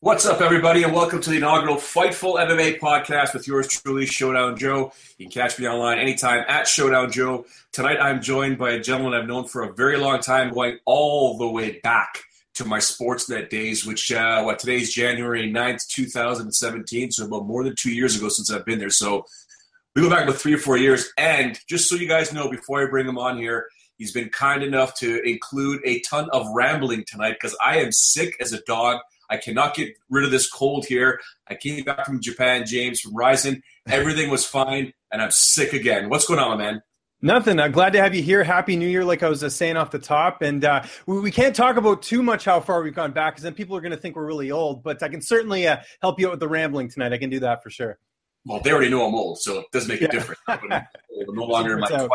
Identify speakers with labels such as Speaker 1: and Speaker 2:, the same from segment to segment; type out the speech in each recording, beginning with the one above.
Speaker 1: What's up, everybody, and welcome to the inaugural Fightful MMA podcast with yours truly, Showdown Joe. You can catch me online anytime at Showdown Joe. Tonight, I'm joined by a gentleman I've known for a very long time, going all the way back to my Sportsnet days, which, uh, what, today's January 9th, 2017, so about more than two years ago since I've been there. So we go back about three or four years. And just so you guys know, before I bring him on here, he's been kind enough to include a ton of rambling tonight because I am sick as a dog. I cannot get rid of this cold here. I came back from Japan, James, from Rizin. Everything was fine, and I'm sick again. What's going on, man?
Speaker 2: Nothing. I'm glad to have you here. Happy New Year, like I was uh, saying off the top. And uh, we, we, can't talk about too much how far we've gone back because then people are going to think we're really old. But I can certainly uh, help you out with the rambling tonight. I can do that for sure.
Speaker 1: Well, they already know I'm old, so it doesn't make yeah. a difference. I'm no longer in my 20s.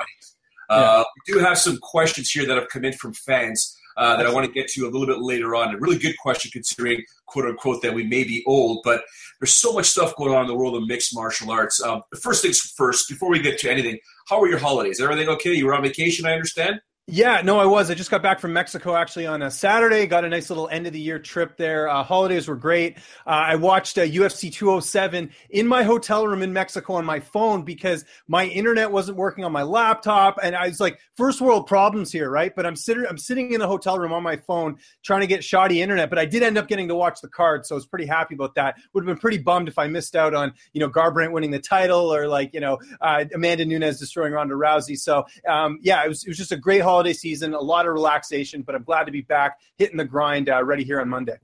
Speaker 1: Uh, we do have some questions here that have come in from fans uh, that I want to get to a little bit later on. A really good question considering, quote unquote, that we may be old, but there's so much stuff going on in the world of mixed martial arts. Um, the first things first, before we get to anything, how were your holidays? Everything okay? You were on vacation, I understand?
Speaker 2: Yeah, no, I was. I just got back from Mexico actually on a Saturday. Got a nice little end of the year trip there. Uh, holidays were great. Uh, I watched uh, UFC 207 in my hotel room in Mexico on my phone because my internet wasn't working on my laptop, and I was like, first world problems here, right? But I'm sitting, I'm sitting in the hotel room on my phone trying to get shoddy internet, but I did end up getting to watch the card, so I was pretty happy about that. Would have been pretty bummed if I missed out on you know Garbrandt winning the title or like you know uh, Amanda Nunes destroying Ronda Rousey. So um, yeah, it was it was just a great holiday season, a lot of relaxation, but I'm glad to be back, hitting the grind, uh, ready here on Monday.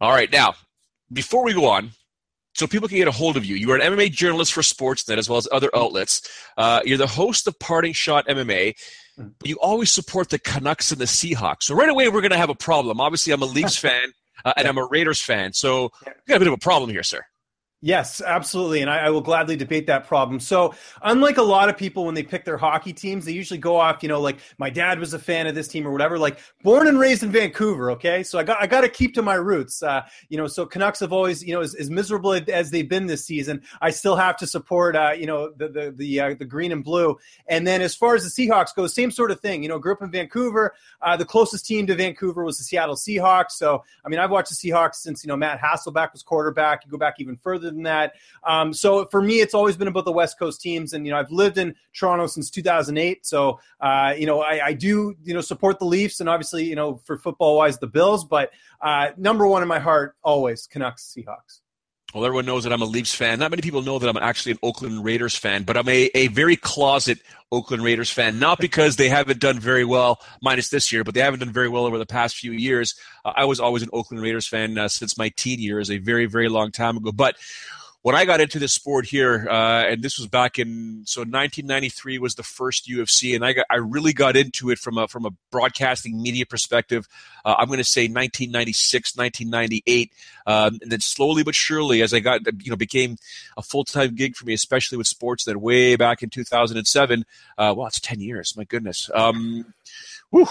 Speaker 3: All right, now before we go on, so people can get a hold of you. You are an MMA journalist for Sportsnet as well as other outlets. Uh, you're the host of Parting Shot MMA. You always support the Canucks and the Seahawks. So right away, we're going to have a problem. Obviously, I'm a Leafs fan uh, and I'm a Raiders fan. So we got a bit of a problem here, sir.
Speaker 2: Yes, absolutely. And I, I, will gladly debate that problem. So, unlike a lot of people when they pick their hockey teams, they usually go off, you know, like my dad was a fan of this team or whatever, like born and raised in Vancouver. Okay. So I got, I got to keep to my roots. Uh, you know, so Canucks have always, you know, as, as, miserable as they've been this season, I still have to support, uh, you know, the, the, the, uh, the green and blue. And then as far as the Seahawks go, same sort of thing, you know, grew up in Vancouver. Uh, the closest team to Vancouver was the Seattle Seahawks. So, I mean, I've watched the Seahawks since, you know, Matt Hasselbeck was quarterback. You go back even further than that. Um, so for me, it's always been about the West Coast teams, and you know I've lived in Toronto since 2008. So uh, you know I, I, do you know support the Leafs, and obviously you know for football wise the Bills, but uh, number one in my heart always Canucks Seahawks.
Speaker 3: Well, everyone knows that I'm a Leafs fan. Not many people know that I'm actually an Oakland Raiders fan, but I'm a, a very closet Oakland Raiders fan. Not because they haven't done very well, minus this year, but they haven't done very well over the past few years. Uh, I was always an Oakland Raiders fan uh, since my teen years, a very, very long time ago. But when I got into this sport here, uh, and this was back in so 1993 was the first UFC, and I got I really got into it from a from a broadcasting media perspective. Uh, I'm going to say 1996, 1998, um, and then slowly but surely, as I got you know became a full time gig for me, especially with sports. Then way back in 2007, uh, well, it's 10 years. My goodness. Um, whew,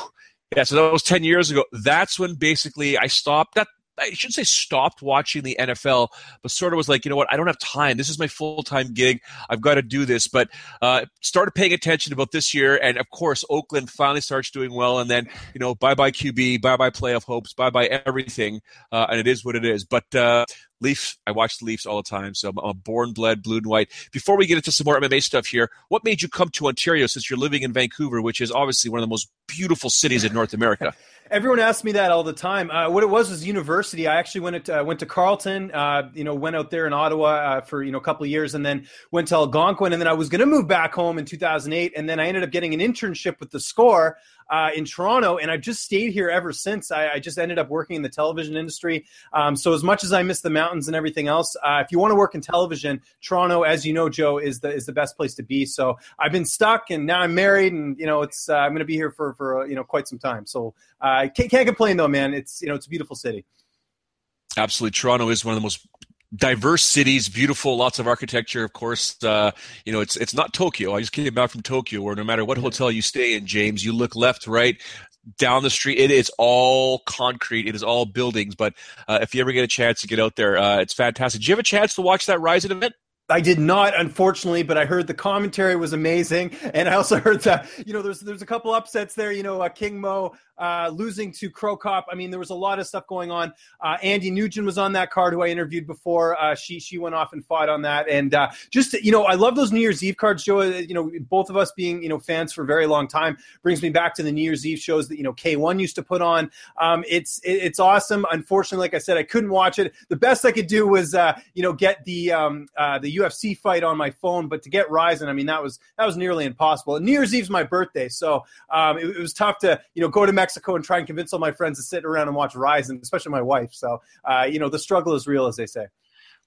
Speaker 3: Yeah, so that was 10 years ago. That's when basically I stopped. That I shouldn't say stopped watching the NFL, but sort of was like, you know what, I don't have time. This is my full time gig. I've got to do this. But uh, started paying attention about this year, and of course, Oakland finally starts doing well, and then you know, bye bye QB, bye bye playoff hopes, bye bye everything, uh, and it is what it is. But uh, Leafs, I watch the Leafs all the time, so I'm a born bled blue and white. Before we get into some more MMA stuff here, what made you come to Ontario since you're living in Vancouver, which is obviously one of the most beautiful cities in North America?
Speaker 2: Everyone asks me that all the time. Uh, what it was was university. I actually went to, uh, went to Carleton. Uh, you know, went out there in Ottawa uh, for you know a couple of years, and then went to Algonquin, and then I was going to move back home in 2008, and then I ended up getting an internship with the Score uh, in Toronto, and I've just stayed here ever since. I, I just ended up working in the television industry. Um, so as much as I miss the mountains and everything else, uh, if you want to work in television, Toronto, as you know, Joe, is the is the best place to be. So I've been stuck, and now I'm married, and you know, it's uh, I'm going to be here for for uh, you know quite some time. So I uh, can't, can't complain though, man. It's you know it's a beautiful city.
Speaker 3: Absolutely, Toronto is one of the most diverse cities, beautiful, lots of architecture. Of course, uh, you know it's it's not Tokyo. I just came back from Tokyo, where no matter what hotel you stay in, James, you look left, right, down the street. It is all concrete. It is all buildings. But uh, if you ever get a chance to get out there, uh, it's fantastic. Did you have a chance to watch that Rizin event?
Speaker 2: I did not, unfortunately, but I heard the commentary was amazing, and I also heard that you know there's there's a couple upsets there. You know, uh, King Mo uh, losing to Cro Cop. I mean, there was a lot of stuff going on. Uh, Andy Nguyen was on that card, who I interviewed before. Uh, she she went off and fought on that, and uh, just you know, I love those New Year's Eve cards, Joe. You know, both of us being you know fans for a very long time brings me back to the New Year's Eve shows that you know K1 used to put on. Um, it's it, it's awesome. Unfortunately, like I said, I couldn't watch it. The best I could do was uh, you know get the um, the UFC fight on my phone, but to get Rizin, I mean that was that was nearly impossible. And New Year's Eve's my birthday, so um, it, it was tough to you know go to Mexico and try and convince all my friends to sit around and watch Rizin, especially my wife. So, uh, you know, the struggle is real, as they say.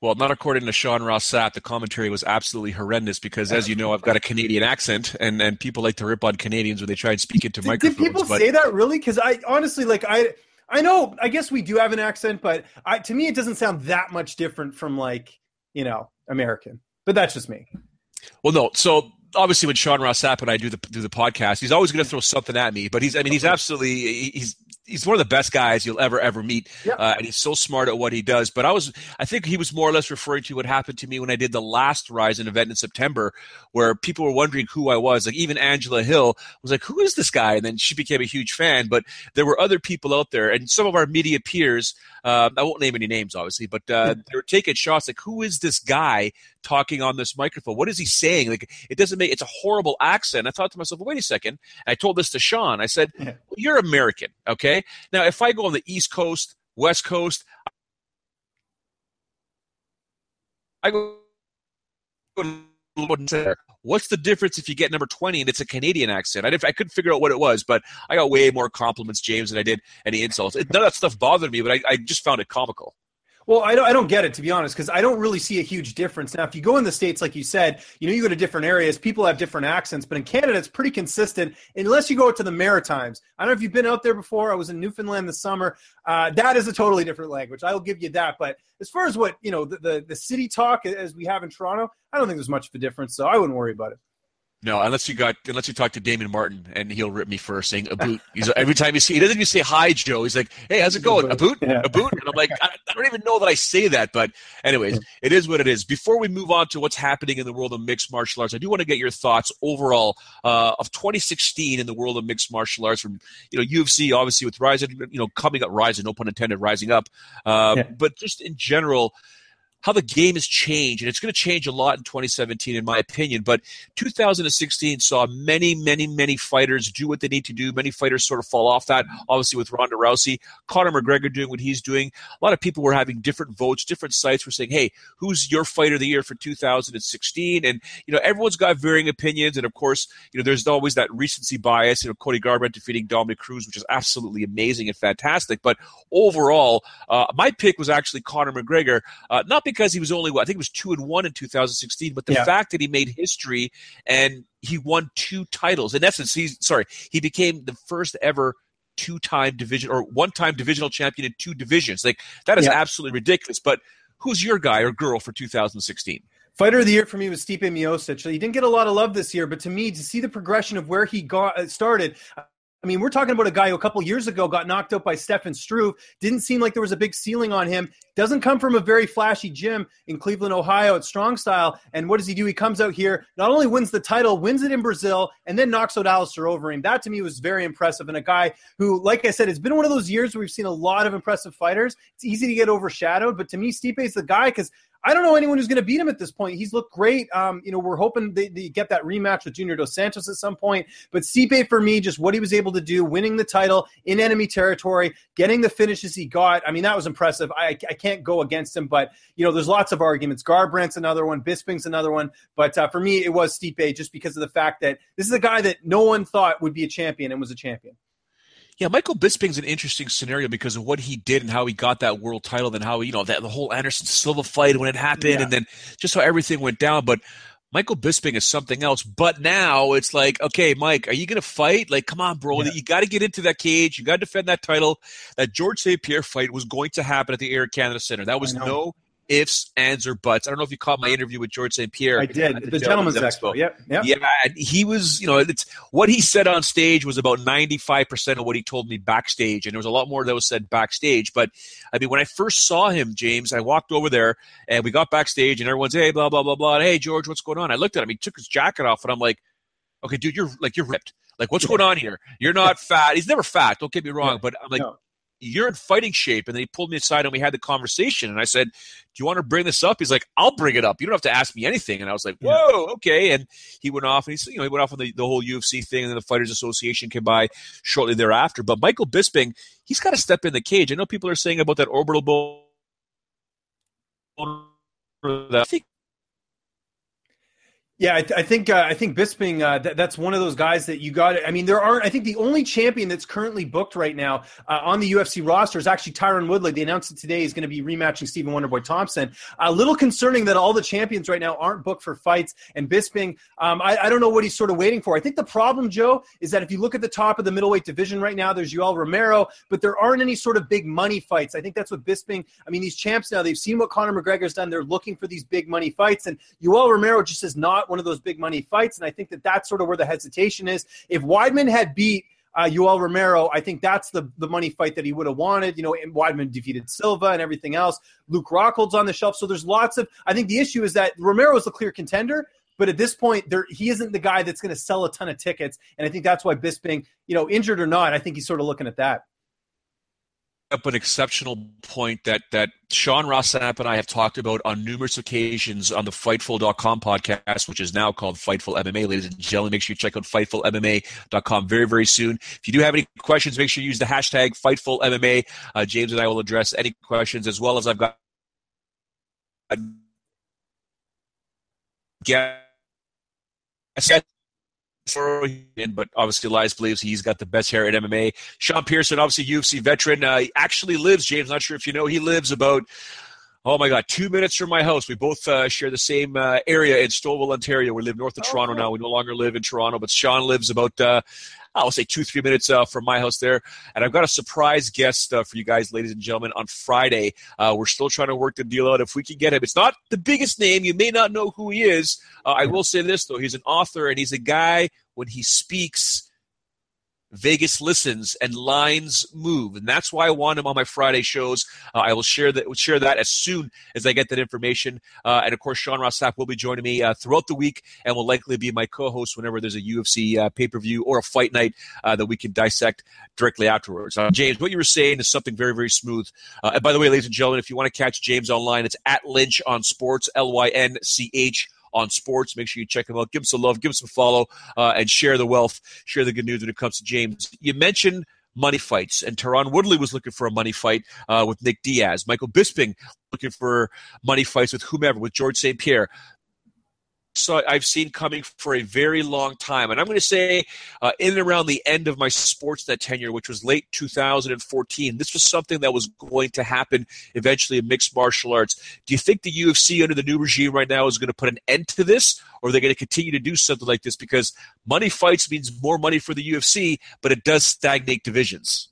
Speaker 3: Well, not according to Sean Ross Sapp. The commentary was absolutely horrendous because, as you know, I've got a Canadian accent, and, and people like to rip on Canadians when they try and speak into
Speaker 2: did,
Speaker 3: microphones.
Speaker 2: Did people but... say that really? Because I honestly, like, I I know, I guess we do have an accent, but I, to me, it doesn't sound that much different from like you know American. But that's just me.
Speaker 3: Well, no. So obviously when Sean Ross Sapp and I do the do the podcast, he's always going to throw something at me. But he's I mean he's absolutely he's he's one of the best guys you'll ever ever meet, uh, and he's so smart at what he does. But I was, I think he was more or less referring to what happened to me when I did the last Rizin event in September, where people were wondering who I was. Like even Angela Hill was like, "Who is this guy?" And then she became a huge fan. But there were other people out there, and some of our media peers. Uh, I won't name any names, obviously, but uh, they were taking shots like, "Who is this guy talking on this microphone? What is he saying? Like, it doesn't make. It's a horrible accent." I thought to myself, well, "Wait a second. And I told this to Sean. I said, well, "You're American, okay?" Now, if I go on the East Coast, West Coast, I go. What's the difference if you get number 20 and it's a Canadian accent? I, I couldn't figure out what it was, but I got way more compliments, James, than I did any insults. None of that stuff bothered me, but I, I just found it comical.
Speaker 2: Well, I don't, I don't get it to be honest, because I don't really see a huge difference. Now, if you go in the states, like you said, you know, you go to different areas, people have different accents, but in Canada, it's pretty consistent, unless you go out to the Maritimes. I don't know if you've been out there before. I was in Newfoundland this summer. Uh, that is a totally different language. I will give you that. But as far as what you know, the, the the city talk as we have in Toronto, I don't think there's much of a difference. So I wouldn't worry about it.
Speaker 3: No, unless you got unless you talk to Damon Martin and he'll rip me for saying a boot. He's every time you see he doesn't even say hi, Joe. He's like, Hey, how's it going? A boot? A boot? And I'm like, I, I, don't even know that I say that, but anyways, it is what it is. Before we move on to what's happening in the world of mixed martial arts, I do want to get your thoughts overall uh, of 2016 in the world of mixed martial arts from you know UFC, obviously with Rizin, you know coming up, rising, no pun intended, rising up, uh, yeah. but just in general how the game has changed, and it's going to change a lot in 2017, in my opinion. But 2016 saw many, many, many fighters do what they need to do. Many fighters sort of fall off that. Obviously, with Ronda Rousey, Conor McGregor doing what he's doing. A lot of people were having different votes. Different sites were saying, "Hey, who's your fighter of the year for 2016?" And you know, everyone's got varying opinions. And of course, you know, there's always that recency bias. You know, Cody Garbrandt defeating Dominick Cruz, which is absolutely amazing and fantastic. But overall, uh, my pick was actually Conor McGregor, uh, not he was only I think it was two and one in 2016, but the yeah. fact that he made history and he won two titles. In essence, he's sorry, he became the first ever two-time division or one-time divisional champion in two divisions. Like that is yeah. absolutely ridiculous. But who's your guy or girl for 2016?
Speaker 2: Fighter of the year for me was Stipe Miocic. He didn't get a lot of love this year, but to me, to see the progression of where he got uh, started, I mean, we're talking about a guy who a couple years ago got knocked out by Stefan Struve. Didn't seem like there was a big ceiling on him. Doesn't come from a very flashy gym in Cleveland, Ohio at Strong Style. And what does he do? He comes out here, not only wins the title, wins it in Brazil, and then knocks out Alistair Overeem. That to me was very impressive. And a guy who, like I said, it's been one of those years where we've seen a lot of impressive fighters. It's easy to get overshadowed, but to me, Stipe is the guy because I don't know anyone who's going to beat him at this point. He's looked great. Um, you know, we're hoping they, they, get that rematch with Junior Dos Santos at some point. But Stipe, for me, just what he was able to do, winning the title in enemy territory, getting the finishes he got. I mean, that was impressive. I, I can't go against him, but you know, there's lots of arguments. Garbrandt's another one, Bisping's another one. But uh, for me, it was Stipe just because of the fact that this is a guy that no one thought would be a champion and was a champion.
Speaker 3: Yeah, Michael Bisping's an interesting scenario because of what he did and how he got that world title and how, you know, that the whole Anderson Silva fight when it happened yeah. and then just how everything went down. But Michael Bisping is something else. But now it's like, okay, Mike, are you going to fight? Like, come on, bro. Yeah. You got to get into that cage. You got to defend that title. That George St. Pierre fight was going to happen at the Air Canada Center. That was no ifs, ands, or buts. I don't know if you caught my uh-huh. interview with George St. Pierre.
Speaker 2: I did. The, the Gentleman's, Expo. Yep.
Speaker 3: Yep. Yeah. He was, you know, it's what he said on stage was about 95% of what he told me backstage. And there was a lot more that was said backstage. But I mean, when I first saw him, James, I walked over there and we got backstage and everyone's, hey, blah, blah, blah, blah. Hey, George, what's going on? I looked at him. He took his jacket off and I'm like, okay, dude, you're like, you're ripped. Like, what's going on here? You're not fat. He's never fat. Don't get me wrong. But I'm like, no you're in fighting shape. And then he pulled me aside and we had the conversation. And I said, Do you want to bring this up? He's like, I'll bring it up. You don't have to ask me anything. And I was like, Whoa, okay. And he went off and he's, you know, he went off on the, the whole UFC thing. And then the Fighters Association came by shortly thereafter. But Michael Bisping, he's got to step in the cage. I know people are saying about that orbital bone. I think
Speaker 2: yeah, I, th- I think uh, I think Bisping uh, th- that's one of those guys that you got. I mean, there aren't. I think the only champion that's currently booked right now uh, on the UFC roster is actually Tyron Woodley. They announced it today. He's going to be rematching Stephen Wonderboy Thompson. A little concerning that all the champions right now aren't booked for fights. And Bisping, um, I, I, don't know what he's sort of waiting for. I think the problem, Joe, is that if you look at the top of the middleweight division right now, there's Yoel Romero, but there aren't any sort of big money fights. I think that's what Bisping. I mean, these champs now they've seen what Conor McGregor's done. They're looking for these big money fights, and Yoel Romero just is not one of those big money fights. And I think that that's sort of where the hesitation is. If Weidman had beat uh, Yoel Romero, I think that's the, the money fight that he would have wanted. You know, and Weidman defeated Silva and everything else. Luke Rockhold's on the shelf. So there's lots of, I think the issue is that Romero is a clear contender. But at this point, there he isn't the guy that's going to sell a ton of tickets, and I think that's why Bisping, you know, injured or not, I think he's sort of looking at that
Speaker 3: up an exceptional point that that Sean Ross Sapp and I have talked about on numerous occasions on the Fightful.com podcast, which is now called Fightful MMA. Ladies and gentlemen, make sure you check out FightfulMMA.com very, very soon. If you do have any questions, make sure you use the hashtag FightfulMMA. Uh, James and I will address any questions as well as I've got a guest but obviously Elias believes he's got the best hair at MMA. Sean Pierson, obviously UFC veteran, uh, actually lives. James, not sure if you know, he lives about Oh my God! Two minutes from my house. We both uh, share the same uh, area in Stouffville, Ontario. We live north of oh, Toronto cool. now. We no longer live in Toronto, but Sean lives about uh, I'll say two, three minutes uh, from my house there. And I've got a surprise guest uh, for you guys, ladies and gentlemen, on Friday. Uh, we're still trying to work the deal out if we can get him. It's not the biggest name. You may not know who he is. Uh, I will say this, though. He's an author, and he's a guy, when he speaks, Vegas listens and lines move, and that's why I want him on my Friday shows. Uh, I will share that share that as soon as I get that information. Uh, and of course, Sean Ross Sapp will be joining me uh, throughout the week, and will likely be my co-host whenever there's a UFC uh, pay per view or a fight night uh, that we can dissect directly afterwards. Uh, James, what you were saying is something very very smooth. and by the way, ladies and gentlemen, if you want to catch James online, it's at Lynch on Sports, L Y N C H on sports. Make sure you check him out. Give him some love, give him some follow, uh, and share the wealth, share the good news when it comes to James. You mentioned money fights, and Tyron Woodley was looking for a money fight uh, with Nick Diaz. Michael Bisping looking for money fights with whomever, with George St. Pierre so I've seen coming for a very long time. And I'm going to say, uh, in and around the end of my sports Sportsnet tenure, which was late 2014, this was something that was going to happen eventually in mixed martial arts. Do you think the UFC under the new regime right now is going to put an end to this, or are they going to continue to do something like this? Because money fights means more money for the UFC, but it does stagnate divisions.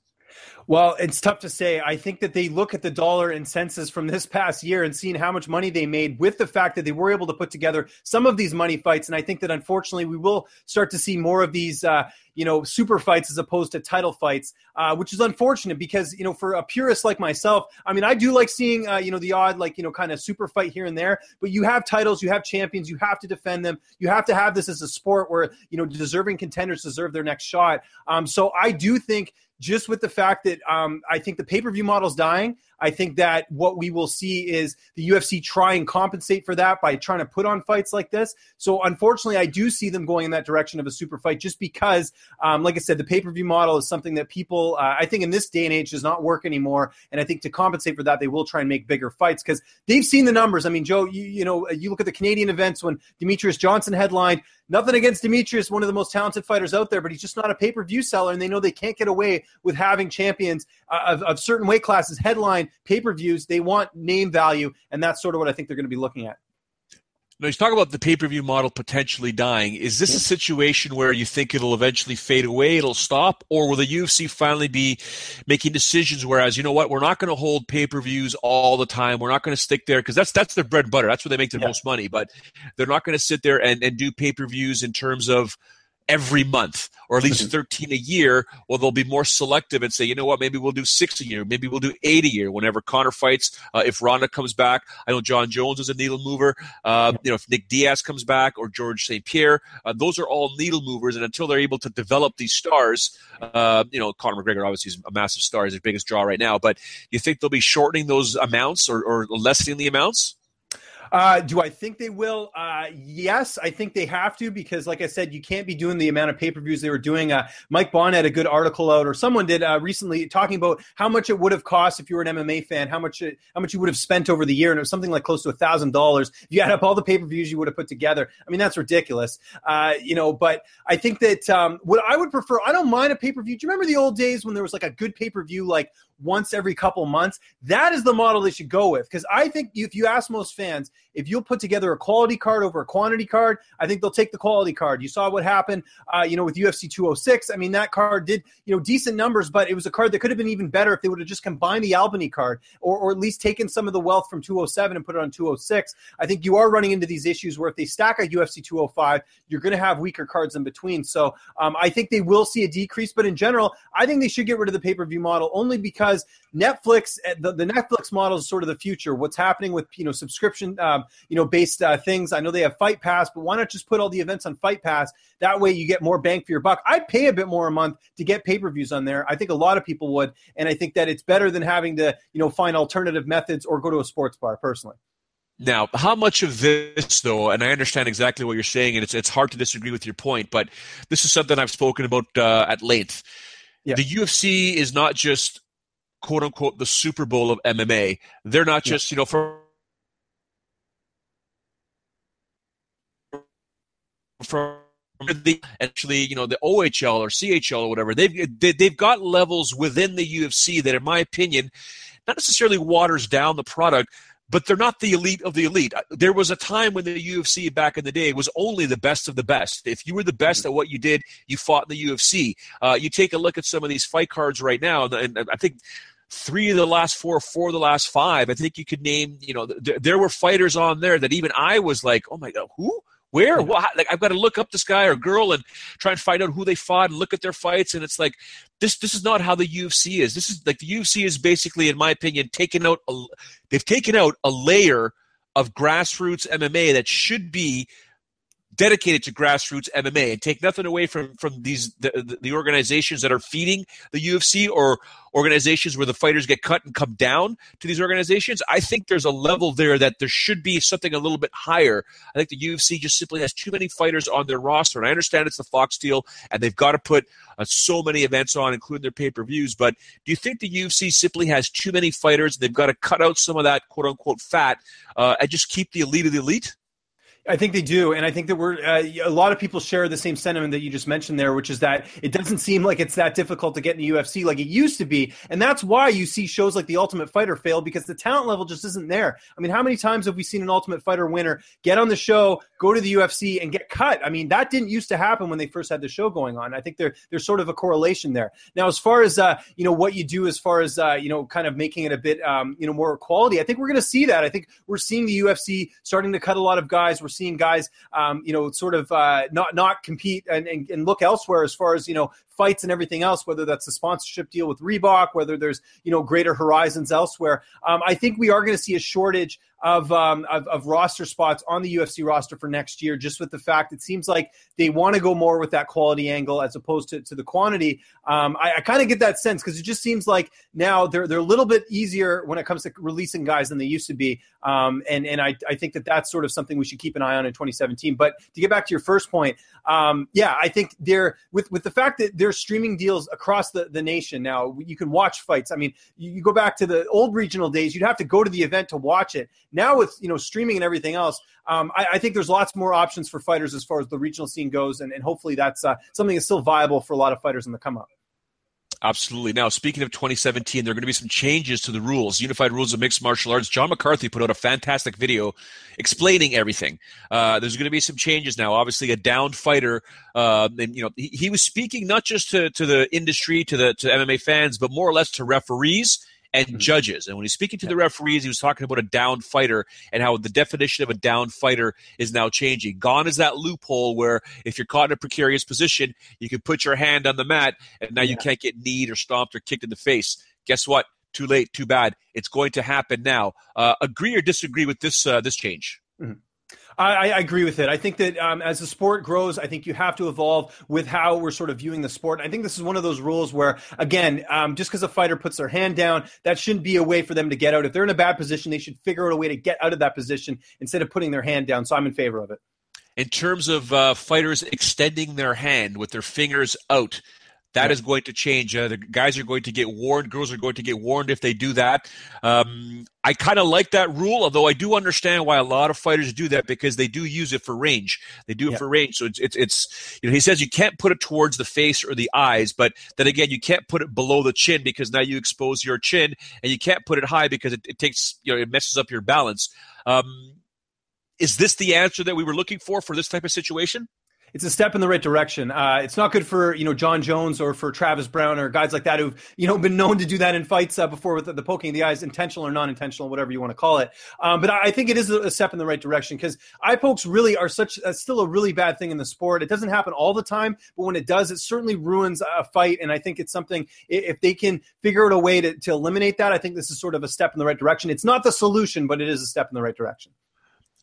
Speaker 2: Well, it's tough to say. I think that they look at the dollar and census from this past year and seeing how much money they made with the fact that they were able to put together some of these money fights. And I think that unfortunately we will start to see more of these, uh, you know, super fights as opposed to title fights, uh, which is unfortunate because, you know, for a purist like myself, I mean, I do like seeing, uh, you know, the odd, like, you know, kind of super fight here and there, but you have titles, you have champions, you have to defend them. You have to have this as a sport where, you know, deserving contenders deserve their next shot. Um, so I do think just with the fact that um, I think the pay per view model is dying. I think that what we will see is the UFC try and compensate for that by trying to put on fights like this. So unfortunately, I do see them going in that direction of a super fight, just because, um, like I said, the pay per view model is something that people, uh, I think, in this day and age does not work anymore. And I think to compensate for that, they will try and make bigger fights because they've seen the numbers. I mean, Joe, you, you know, you look at the Canadian events when Demetrious Johnson headlined. Nothing against Demetrious, one of the most talented fighters out there, but he's just not a pay per view seller, and they know they can't get away with having champions uh, of, of certain weight classes headline pay per views. They want name value, and that's sort of what I think they're going to be looking at.
Speaker 3: Now, you talk about the pay per view model potentially dying. Is this a situation where you think it'll eventually fade away, it'll stop, or will the UFC finally be making decisions? Whereas, you know what, we're not going to hold pay per views all the time. We're not going to stick there because that's that's their bread and butter. That's where they make their yeah. most money. But they're not going to sit there and, and do pay per views in terms of every month or at least mm-hmm. 13 a year well they'll be more selective and say you know what? Maybe we'll do six a year maybe we'll do eight a year whenever conor fights uh, if ronda comes back. I know jon jones is a needle mover uh, you know if nick diaz comes back or george st pierre uh, those are all needle movers and until they're able to develop these stars uh, you know conor mcgregor obviously is a massive star he's the biggest draw right now but you think they'll be shortening those amounts or, or lessening the amounts
Speaker 2: uh, do I think they will? Uh, yes, I think they have to because, like I said, you can't be doing the amount of pay per views they were doing. Uh, Mike Bohn had a good article out, or someone did uh, recently, talking about how much it would have cost if you were an MMA fan, how much it, how much you would have spent over the year, and it was something like close to a thousand dollars. If you add up all the pay per views you would have put together, I mean that's ridiculous. Uh, you know, but I think that um, what I would prefer, I don't mind a pay per view. Do you remember the old days when there was like a good pay per view like once every couple months. That is the model they should go with. Because I think if you ask most fans, if you'll put together a quality card over a quantity card, I think they'll take the quality card. You saw what happened, uh, you know, with UFC 206. I mean, that card did, you know, decent numbers, but it was a card that could have been even better if they would have just combined the Albany card or, or at least taken some of the wealth from 207 and put it on 206. I think you are running into these issues where if they stack a UFC 205, you're going to have weaker cards in between. So um, I think they will see a decrease, but in general, I think they should get rid of the pay per view model only because because Netflix, eh, the, the Netflix model is sort of the future. What's happening with you know subscription, um, you know, based uh, things. I know they have Fight Pass, but why not just put all the events on Fight Pass? That way, you get more bang for your buck. I'd pay a bit more a month to get pay per views on there. I think a lot of people would, and I think that it's better than having to you know find alternative methods or go to a sports bar. Personally.
Speaker 3: Now, how much of this, though, and I understand exactly what you're saying, and it's it's hard to disagree with your point, but this is something I've spoken about uh, at length. Yeah. The UFC is not just quote unquote the Super Bowl of MMA. They're not just, yeah. you know, for from the actually, you know, the OHL or CHL or whatever. They've they, have they have got levels within the UFC that, in my opinion, not necessarily waters down the product, but they're not the elite of the elite. There was a time when the UFC back in the day was only the best of the best. If you were the best at what you did, you fought in the UFC. Uh, you take a look at some of these fight cards right now, and, and I think three of the last four, four of the last five. I think you could name, you know, th- there were fighters on there that even I was like, oh my God, who? Where? Well, like I've got to look up this guy or girl and try and find out who they fought and look at their fights. And it's like this. This is not how the UFC is. This is like the UFC is basically, in my opinion, taken out. A, they've taken out a layer of grassroots MMA that should be dedicated to grassroots MMA and take nothing away from from these the, the organizations that are feeding the UFC or organizations where the fighters get cut and come down to these organizations. I think there's a level there that there should be something a little bit higher. I think the UFC just simply has too many fighters on their roster, and I understand it's the Fox deal and they've got to put uh, so many events on, including their pay per views. But do you think the UFC simply has too many fighters? They've got to cut out some of that quote unquote fat uh, and just keep the elite of the elite.
Speaker 2: I think they do, and I think that we're uh, a lot of people share the same sentiment that you just mentioned there, which is that it doesn't seem like it's that difficult to get in the UFC like it used to be, and that's why you see shows like The Ultimate Fighter fail because the talent level just isn't there. I mean, how many times have we seen an Ultimate Fighter winner get on the show, go to the UFC, and get cut? I mean, that didn't used to happen when they first had the show going on. I think there there's sort of a correlation there. Now, as far as uh, you know, what you do as far as uh, you know, kind of making it a bit um, you know more quality, I think we're going to see that. I think we're seeing the UFC starting to cut a lot of guys. We're seeing guys, um, you know, sort of uh, not not compete and, and, and look elsewhere as far as you know fights and everything else. Whether that's a sponsorship deal with Reebok, whether there's you know greater horizons elsewhere. Um, I think we are going to see a shortage of, um, of, of roster spots on the UFC roster for next year, just with the fact it seems like they want to go more with that quality angle as opposed to, to the quantity. Um, I, I kind of get that sense because it just seems like now they're they're a little bit easier when it comes to releasing guys than they used to be, um, and and I, I think that that's sort of something we should keep an eye on in 2017. But to get back to your first point, um, yeah, I think they're with with the fact that streaming deals across the, the nation now. You can watch fights. I mean, you, you go back to the old regional days, you'd have to go to the event to watch it. Now with you know streaming and everything else, um, I, I, think there's lots more options for fighters as far as the regional scene goes, and, and hopefully that's uh, something that's still viable for a lot of fighters in the come up.
Speaker 3: Absolutely. Now, speaking of 2017, there are going to be some changes to the rules, unified rules of mixed martial arts. John McCarthy put out a fantastic video explaining everything. Uh, there's going to be some changes now. Obviously, a downed fighter, uh, and, you know, he, he, was speaking not just to, to the industry, to the to MMA fans, but more or less to referees and mm-hmm. judges. And when he's speaking to the referees, he was talking about a down fighter and how the definition of a down fighter is now changing. Gone is that loophole where if you're caught in a precarious position, you can put your hand on the mat and now yeah. you can't get kneed or stomped or kicked in the face. Guess what? Too late, too bad. It's going to happen now. Uh, agree or disagree with this uh, this change?
Speaker 2: Mm-hmm. I, I, agree with it. I think that um, as the sport grows, I think you have to evolve with how we're sort of viewing the sport. I think this is one of those rules where, again, um, just because a fighter puts their hand down, that shouldn't be a way for them to get out. If they're in a bad position, they should figure out a way to get out of that position instead of putting their hand down. So I'm in favor of it.
Speaker 3: In terms of uh, fighters extending their hand with their fingers out, that yeah. is going to change. Uh, the guys are going to get warned. Girls are going to get warned if they do that. Um, I kind of like that rule, although I do understand why a lot of fighters do that because they do use it for range. They do it yeah. for range. So it's, it's, it's, you know, he says you can't put it towards the face or the eyes, but then again, you can't put it below the chin because now you expose your chin and you can't put it high because it, it takes, you know, it messes up your balance. Um, is this the answer that we were looking for for this type of situation?
Speaker 2: It's a step in the right direction. Uh, it's not good for you know Jon Jones or for Travis Browne or guys like that who've you know been known to do that in fights uh, before with the, the, poking of the eyes, intentional or non-intentional, whatever you want to call it. Um, but I think it is a step in the right direction because eye pokes really are such uh, still a really bad thing in the sport. It doesn't happen all the time, but when it does, it certainly ruins a fight. And I think it's something if they can figure out a way to, to eliminate that, I think this is sort of a step in the right direction. It's not the solution, but it is a step in the right direction.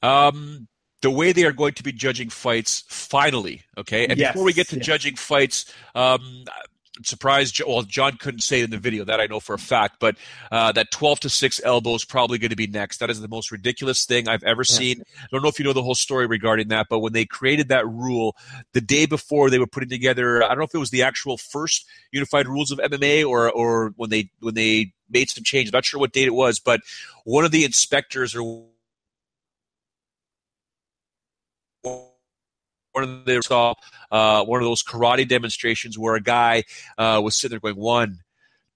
Speaker 3: Um, the way they are going to be judging fights finally. Okay, and yes, before we get to yes. judging fights, um, I'm surprised. Well, John couldn't say it in the video that I know for a fact, but uh, that 12 to six elbow is probably going to be next. That is the most ridiculous thing I've ever seen. I don't know if you know the whole story regarding that, but when they created that rule the day before they were putting together, I don't know if it was the actual first unified rules of MMA or or when they when they made some change. I'm not sure what date it was, but one of the inspectors or one of saw uh, one of those karate demonstrations where a guy uh, was sitting there going one,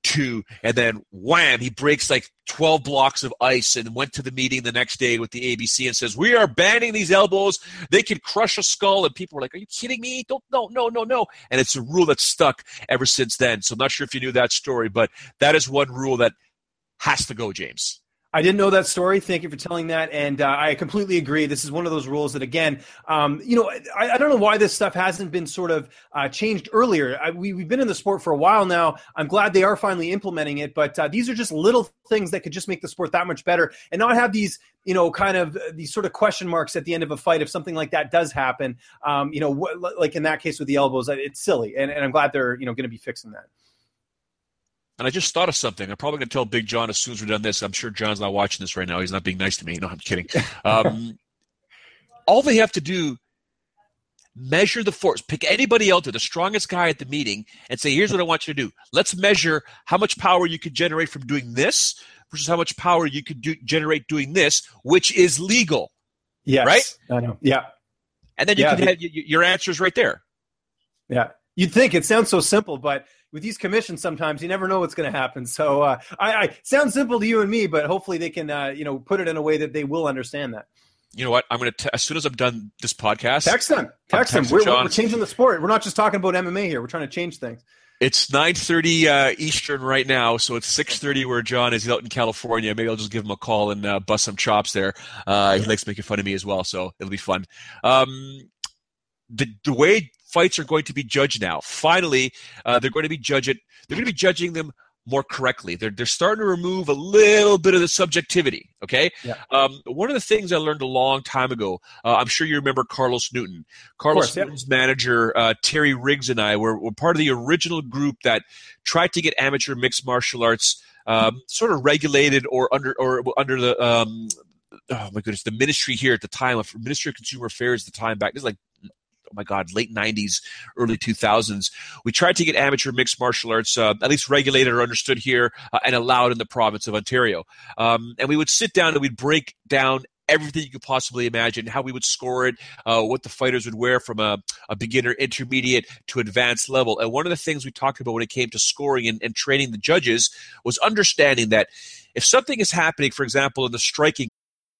Speaker 3: two, and then wham, he breaks like 12 blocks of ice and went to the meeting the next day with the ABC and says, We are banning these elbows. They can crush a skull. And people were like, Are you kidding me? Don't, no, no, no, no. And it's a rule that's stuck ever since then. So I'm not sure if you knew that story, but that is one rule that has to go, James.
Speaker 2: I didn't know that story. Thank you for telling that, and uh, I completely agree. This is one of those rules that, again, um, you know, I, I, don't know why this stuff hasn't been sort of uh, changed earlier. I, we, have been in the sport for a while now. I'm glad they are finally implementing it, but uh, these are just little things that could just make the sport that much better, and not have these, you know, kind of uh, these sort of question marks at the end of a fight if something like that does happen. Um, you know, wh- like in that case with the elbows, it's silly, and, and I'm glad they're you know going to be fixing that.
Speaker 3: And I just thought of something. I'm probably going to tell Big John as soon as we're done this. I'm sure John's not watching this right now. He's not being nice to me. No, I'm kidding. Um, all they have to do measure the force. Pick anybody out there, the strongest guy at the meeting, and say, "Here's what I want you to do. Let's measure how much power you could generate from doing this versus how much power you could do, generate doing this, which is legal."
Speaker 2: Yes,
Speaker 3: right?
Speaker 2: I know. Yeah,
Speaker 3: and then you
Speaker 2: Yeah,
Speaker 3: can
Speaker 2: the-
Speaker 3: have your answers right there.
Speaker 2: yeah. You'd think it sounds so simple, but with these commissions, sometimes you never know what's going to happen. So, uh, I, I sounds simple to you and me, but hopefully they can, uh, you know, put it in a way that they will understand that.
Speaker 3: You know what? I'm gonna t- as soon as I'm done this podcast.
Speaker 2: Text them, text them. We're, we're changing the sport. We're not just talking about MMA here. We're trying to change things.
Speaker 3: It's 9:30 uh, Eastern right now, so it's 6:30 where John is out in California. Maybe I'll just give him a call and uh, bust some chops there. Uh, he likes making fun of me as well, so it'll be fun. Um, the the way fights are going to be judged now, finally, uh, they're going to be. They're going to be judging them more correctly. They're they're starting to remove a little bit of the subjectivity. Okay.
Speaker 2: Yeah.
Speaker 3: Um, one of the things I learned a long time ago. Uh, I'm sure you remember Carlos Newton. Carlos
Speaker 2: course.
Speaker 3: Newton's manager uh, Terry Riggs and I were, were part of the original group that tried to get amateur mixed martial arts um, sort of regulated or under or under the um, oh my goodness the ministry here at the time of Ministry of Consumer Affairs at the time back this is like oh my god late 90s early 2000s we tried to get amateur mixed martial arts uh, at least regulated or understood here uh, and allowed in the province of ontario. Um, and we would sit down and we'd break down everything you could possibly imagine how we would score it uh, what the fighters would wear from a, a beginner intermediate to advanced level. And one of the things we talked about when it came to scoring and, and training the judges was understanding that if something is happening for example in the striking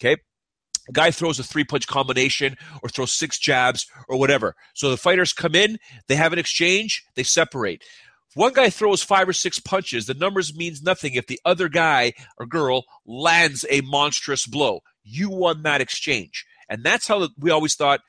Speaker 3: Okay. Guy throws a three punch combination or throws six jabs or whatever. So the fighters come in, they have an exchange, they separate. One guy throws five or six punches, the numbers means nothing if the other guy or girl lands a monstrous blow. You won that exchange. And that's how we always thought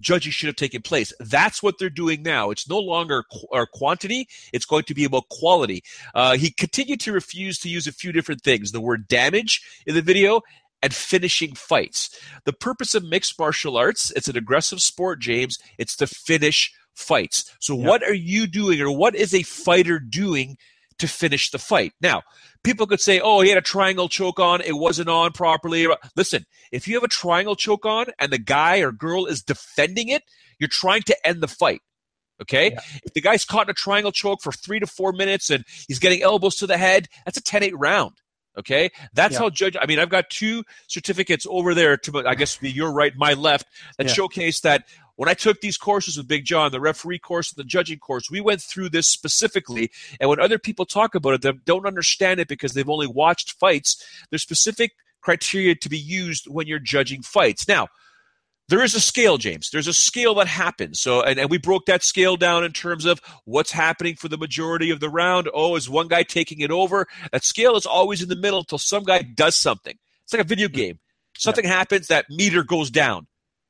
Speaker 3: judging should have taken place. That's what they're doing now. It's no longer qu- or quantity, it's going to be about quality. Uh, he continued to refuse to use a few different things the word damage in the video and finishing fights. The purpose of mixed martial arts, it's an aggressive sport, James, it's to finish fights. So,
Speaker 2: Yeah.
Speaker 3: what are you doing, or what is a fighter doing to finish the fight? Now, people could say, oh, he had a triangle choke on, it wasn't on properly. Listen, if you have a triangle choke on and the guy or girl is defending it, you're trying to end the fight. Okay? If the guy's caught in a triangle choke for three to four minutes and he's getting elbows to the head, that's a 10 8 round. Okay? That's
Speaker 2: Yeah.
Speaker 3: how judge. I mean, I've got two certificates over there to, I guess, be your right, my left, that
Speaker 2: Yeah.
Speaker 3: showcase that when I took these courses with Big John, the referee course and the judging course, we went through this specifically. And when other people talk about it, they don't understand it because they've only watched fights. There's specific criteria to be used when you're judging fights. Now, there is a scale, James. There's a scale that happens. So, and, and we broke that scale down in terms of what's happening for the majority of the round. Oh, is one guy taking it over? That scale is always in the middle until some guy does something. It's like a video game. Something happens, that meter goes down,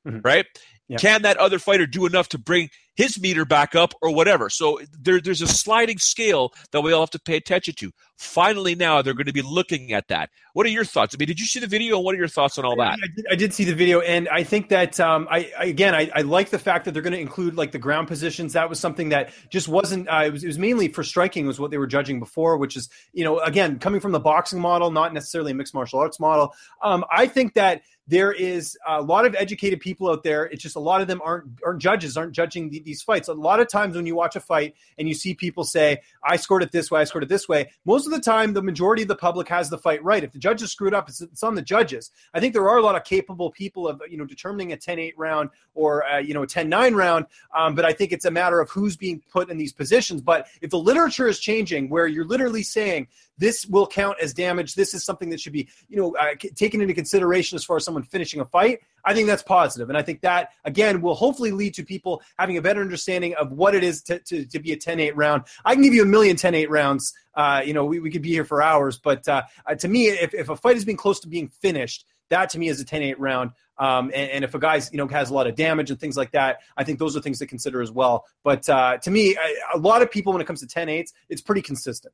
Speaker 2: Mhm.
Speaker 3: right?
Speaker 2: Yeah.
Speaker 3: Can that other fighter do enough to bring his meter back up or whatever? So there, there's a sliding scale that we all have to pay attention to. Finally, now they're going to be looking at that. What are your thoughts? I mean, did you see the video and what are your thoughts on all that?
Speaker 2: I did, I did see the video, and I think that um, I, I again I, I like the fact that they're going to include like the ground positions. That was something that just wasn't. Uh, it was it was mainly for striking was what they were judging before, which is you know again coming from the boxing model, not necessarily a mixed martial arts model. Um, I think that there is a lot of educated people out there. It's just a lot of them aren't aren't judges, aren't judging the, these fights. A lot of times when you watch a fight and you see people say, "I scored it this way, I scored it this way," most of the time the majority of the public has the fight right. If the judges screwed up, it's, it's on the judges. I think there are a lot of capable people of you know determining a 10-8 round or uh, you know a 10-9 round, um, but I think it's a matter of who's being put in these positions. But if the literature is changing, where you're literally saying this will count as damage. This is something that should be, you know, uh, taken into consideration as far as someone finishing a fight. I think that's positive, and I think that again will hopefully lead to people having a better understanding of what it is to, to, to be a 10-8 round. I can give you a million 10-8 rounds. Uh, you know, we, we could be here for hours, but uh, uh, to me, if, if a fight is being close to being finished, that to me is a 10-8 round. Um, and, and, if a guy's you know has a lot of damage and things like that, I think those are things to consider as well. But uh, to me, a, a lot of people when it comes to 10-8s, it's pretty consistent.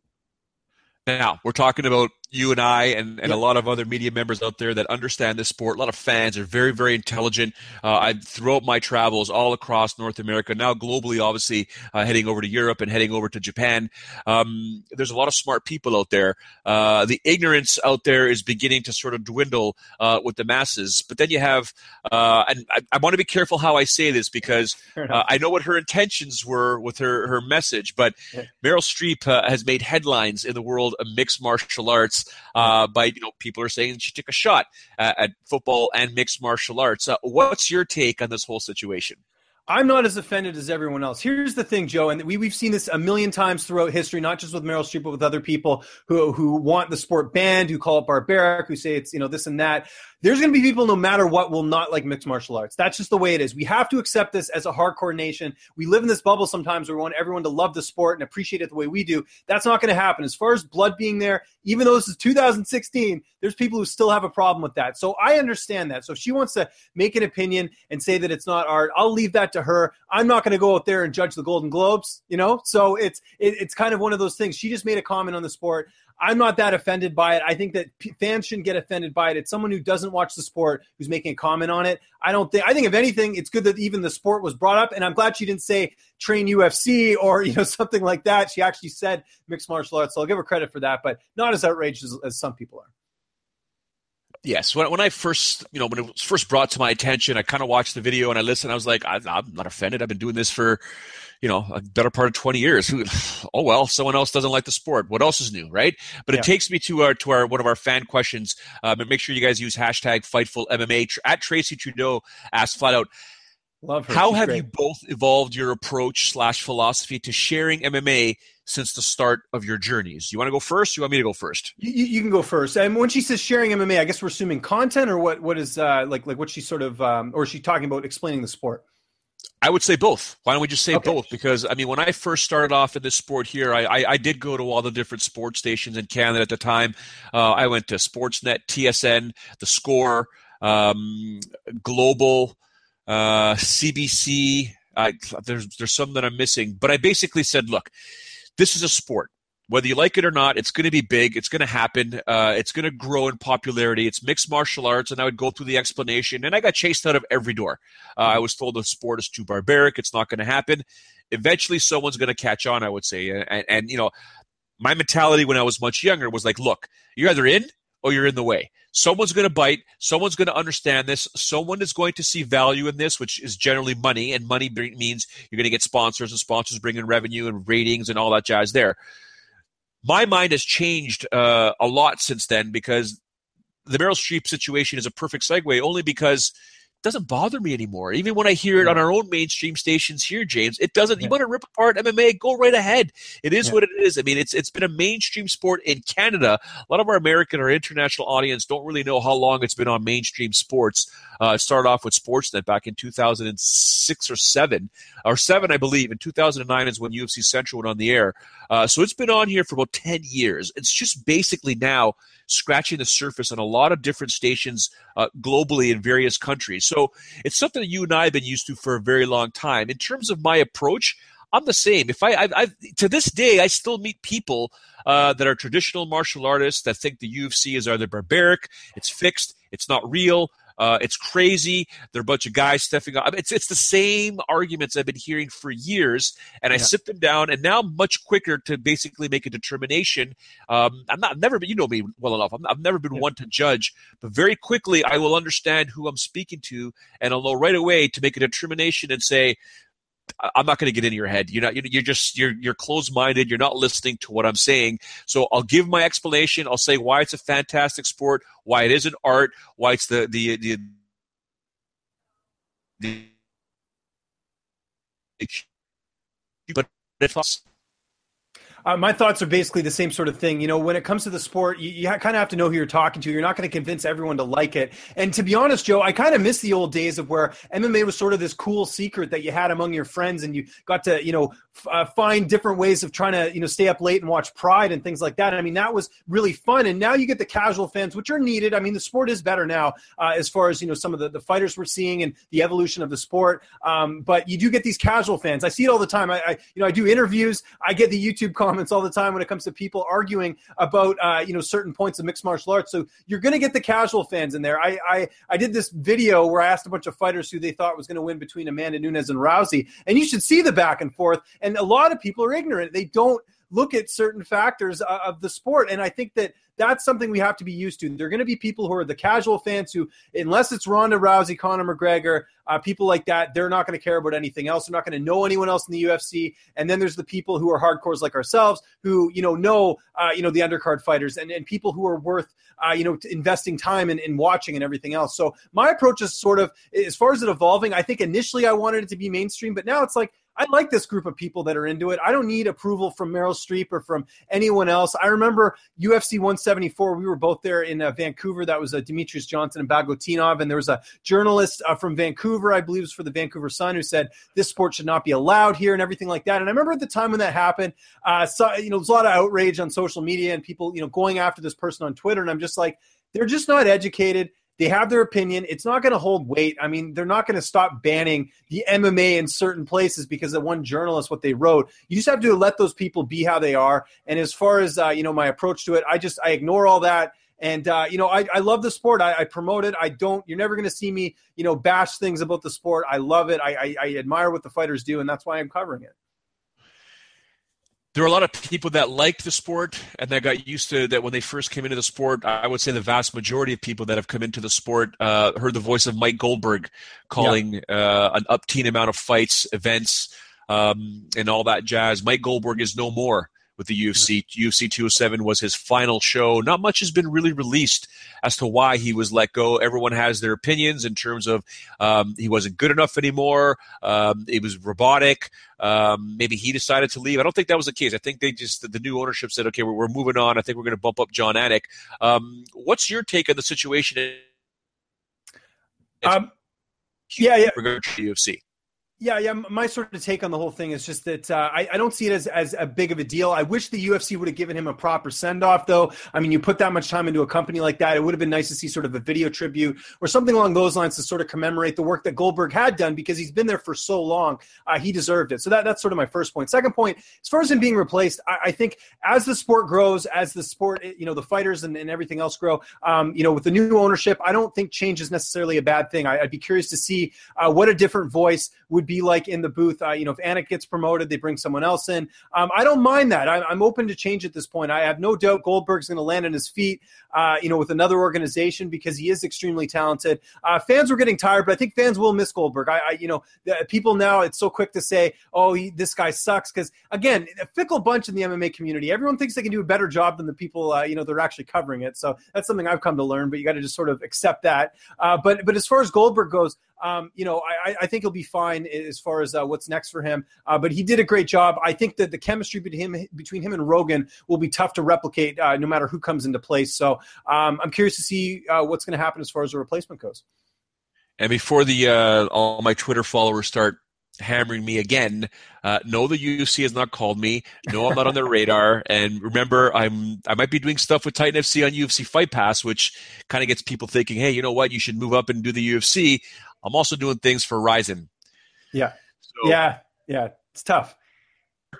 Speaker 3: Now, we're talking about you and I and, and yep. a lot of other media members out there that understand this sport. A lot of fans are very, very intelligent. Uh, I throughout my travels all across North America, now globally, obviously uh, heading over to Europe and heading over to Japan. Um, there's a lot of smart people out there. Uh, the ignorance out there is beginning to sort of dwindle uh, with the masses. But then you have, uh, and I, I want to be careful how I say this because uh, I know what her intentions were with her her message. But. Meryl Streep has made headlines in the world of mixed martial arts uh, by you know people are saying she took a shot at, at football and mixed martial arts. Uh, what's your take on this whole situation?
Speaker 2: I'm not as offended as everyone else. Here's the thing, Joe, and we, we've seen this a million times throughout history, not just with Meryl Streep, but with other people who, who want the sport banned, who call it barbaric, who say it's, you know, this and that there's going to be people no matter what will not like mixed martial arts. That's just the way it is. We have to accept this as a hardcore nation. We live in this bubble sometimes where we want everyone to love the sport and appreciate it the way we do. That's not going to happen. As far as blood being there, even though this is 2016, there's people who still have a problem with that. So I understand that. So if she wants to make an opinion and say that it's not art, I'll leave that to her. I'm not going to go out there and judge the Golden Globes, you know? So it's it, it's kind of one of those things. She just made a comment on the sport. I'm not that offended by it. I think that fans shouldn't get offended by it. It's someone who doesn't watch the sport who's making a comment on it. I don't think. I think if anything, it's good that even the sport was brought up, and I'm glad she didn't say train UFC or you know something like that. She actually said mixed martial arts, so I'll give her credit for that, but not as outrageous as, as some people are.
Speaker 3: Yes, when, when I first, you know, when it was first brought to my attention, I kind of watched the video and I listened. I was like, I, I'm not offended. I've been doing this for, you know, a better part of 20 years. oh well, someone else doesn't like the sport. What else is new, right? But yeah. it takes me to our to our one of our fan questions. Um, and make sure you guys use hashtag Fightful MMA. At Tracy Trudeau asked flat out,
Speaker 2: Love her.
Speaker 3: How
Speaker 2: She's
Speaker 3: have
Speaker 2: great.
Speaker 3: you both evolved your approach slash philosophy to sharing MMA since the start of your journeys? You want to go first? You want me to go first?
Speaker 2: You, you can go first. And when she says sharing MMA, I guess we're assuming content, or what? What is uh, like like what she's sort of, um, or is she talking about explaining the sport?
Speaker 3: I would say both. Why don't we just say
Speaker 2: Okay.
Speaker 3: both? Because I mean, when I first started off in this sport here, I, I, I did go to all the different sports stations in Canada at the time. Uh, I went to Sportsnet, TSN, The Score, um, Global, uh, CBC. I, there's there's some that I'm missing, but I basically said, look, this is a sport. Whether you like it or not, it's going to be big. It's going to happen. Uh, it's going to grow in popularity. It's mixed martial arts, and I would go through the explanation, and I got chased out of every door. Uh, I was told the sport is too barbaric. It's not going to happen. Eventually, someone's going to catch on. I would say, and, and you know, my mentality when I was much younger was like, look, you're either in or you're in the way. Someone's going to bite. Someone's going to understand this. Someone is going to see value in this, which is generally money, and money means you're going to get sponsors, and sponsors bring in revenue and ratings and all that jazz there. My mind has changed uh, a lot since then because the Meryl Streep situation is a perfect segue, only because doesn't bother me anymore. Even when I hear it on our own mainstream stations here, James, it doesn't. You want to rip apart MMA? Go right ahead. It is what it is. I mean, it's it's been a mainstream sport in Canada. A lot of our American or international audience don't really know how long it's been on mainstream sports. Uh, it started off with Sportsnet back in 2006 or seven, or seven, I believe. In 2009 is when UFC Central went on the air. Uh, so it's been on here for about 10 years. It's just basically now scratching the surface on a lot of different stations uh, globally in various countries. So it's something that you and I have been used to for a very long time. In terms of my approach, I'm the same. If I, I, I to this day, I still meet people uh, that are traditional martial artists that think the UFC is either barbaric, it's fixed, it's not real, uh, it's crazy. They're a bunch of guys stepping up. It's it's the same arguments I've been hearing for years, and I
Speaker 2: Yeah.
Speaker 3: sit them down, and now I'm much quicker to basically make a determination. Um, I'm not I've never been, you know me well enough. I'm, I've never been
Speaker 2: Yeah.
Speaker 3: one to judge, but very quickly I will understand who I'm speaking to, and I'll know right away to make a determination and say, I- I'm not going to get into your head. You're not. You're just. You're you're closed minded. You're not listening to what I'm saying. So I'll give my explanation. I'll say why it's a fantastic sport, why it is an art, why it's the the the. the but
Speaker 2: Uh, my thoughts are basically the same sort of thing. You know, when it comes to the sport, you, you kind of have to know who you're talking to. You're not going to convince everyone to like it. And to be honest, Joe, I kind of miss the old days of where MMA was sort of this cool secret that you had among your friends, and you got to, you know, uh, find different ways of trying to, you know, stay up late and watch Pride and things like that. I mean, that was really fun. And now you get the casual fans, which are needed. I mean, the sport is better now uh, as far as you know some of the, the fighters we're seeing and the evolution of the sport. Um, but you do get these casual fans. I see it all the time. I, I you know I do interviews. I get the YouTube comments all the time when it comes to people arguing about uh, you know certain points of mixed martial arts. So you're going to get the casual fans in there. I, I I did this video where I asked a bunch of fighters who they thought was going to win between Amanda Nunes and Rousey, and you should see the back and forth. And a lot of people are ignorant. They don't look at certain factors uh, of the sport. And I think that that's something we have to be used to. There are going to be people who are the casual fans who, unless it's Ronda Rousey, Conor McGregor, uh, people like that, they're not going to care about anything else. They're not going to know anyone else in the UFC. And then there's the people who are hardcores like ourselves who, you know, know, uh, you know, the undercard fighters and, and people who are worth, uh, you know, investing time in, in watching and everything else. So my approach is sort of, as far as it evolving, I think initially I wanted it to be mainstream, but now it's like, I like this group of people that are into it. I don't need approval from Meryl Streep or from anyone else. I remember UFC 174. We were both there in uh, Vancouver. That was uh, Demetrious Johnson and Bagautinov. And there was a journalist uh, from Vancouver, I believe it was for the Vancouver Sun, who said this sport should not be allowed here and everything like that. And I remember at the time when that happened, uh, so, you know, there's a lot of outrage on social media and people, you know, going after this person on Twitter. And I'm just like, they're just not educated they have their opinion. It's not going to hold weight. I mean, they're not going to stop banning the MMA in certain places because of one journalist what they wrote. You just have to let those people be how they are. And as far as uh, you know, my approach to it, I just I ignore all that. And uh, you know, I, I love the sport. I, I promote it. I don't. You're never going to see me, you know, bash things about the sport. I love it. I, I, I admire what the fighters do, and that's why I'm covering it
Speaker 3: there are a lot of people that liked the sport and that got used to that when they first came into the sport. I would say the vast majority of people that have come into the sport uh, heard the voice of Mike Goldberg calling yeah. uh, an upteen amount of fights, events, um, and all that jazz. Mike Goldberg is no more with the UFC. UFC 207 was his final show. Not much has been really released as to why he was let go. Everyone has their opinions in terms of um, he wasn't good enough anymore. Um, it was robotic. Um, maybe he decided to leave. I don't think that was the case. I think they just the new ownership said, okay, we're, we're moving on. I think we're going to bump up Jon Anik. Um, what's your take on the situation?
Speaker 2: Um, yeah, yeah.
Speaker 3: UFC.
Speaker 2: Yeah, yeah. My sort of take on the whole thing is just that uh, I, I, don't see it as, as a big of a deal. I wish the UFC would have given him a proper send off, though. I mean, you put that much time into a company like that, it would have been nice to see sort of a video tribute or something along those lines to sort of commemorate the work that Goldberg had done because he's been there for so long. Uh, he deserved it. So that, that's sort of my first point. Second point, as far as him being replaced, I, I think as the sport grows, as the sport, you know, the fighters and, and everything else grow, um, you know, with the new ownership, I don't think change is necessarily a bad thing. I, would be curious to see uh, what a different voice would be like in the booth. Uh, you know, if Anik gets promoted, they bring someone else in. Um, I don't mind that. I, am open to change at this point. I have no doubt Goldberg's going to land on his feet. Uh, you know, with another organization because he is extremely talented. Uh, fans were getting tired, but I think fans will miss Goldberg. I, I you know, people now it's so quick to say, "Oh, he, this guy sucks," because again, a fickle bunch in the MMA community. Everyone thinks they can do a better job than the people uh, you know they're actually covering it. So that's something I've come to learn. But you got to just sort of accept that. Uh, but but as far as Goldberg goes, um, you know, I, I, think he'll be fine as far as uh, what's next for him. Uh, but he did a great job. I think that the chemistry between him, between him and Rogan will be tough to replicate, uh, no matter who comes into place. So um, I'm curious to see uh, what's going to happen as far as the replacement goes.
Speaker 3: And before the uh, all my Twitter followers start hammering me again. Uh, no, the UFC has not called me. No, I'm not on their radar. And remember, I'm I might be doing stuff with Titan FC on UFC Fight Pass, which kind of gets people thinking, hey, you know what? You should move up and do the UFC. I'm also doing things for Rizin.
Speaker 2: Yeah. So, yeah. Yeah. It's tough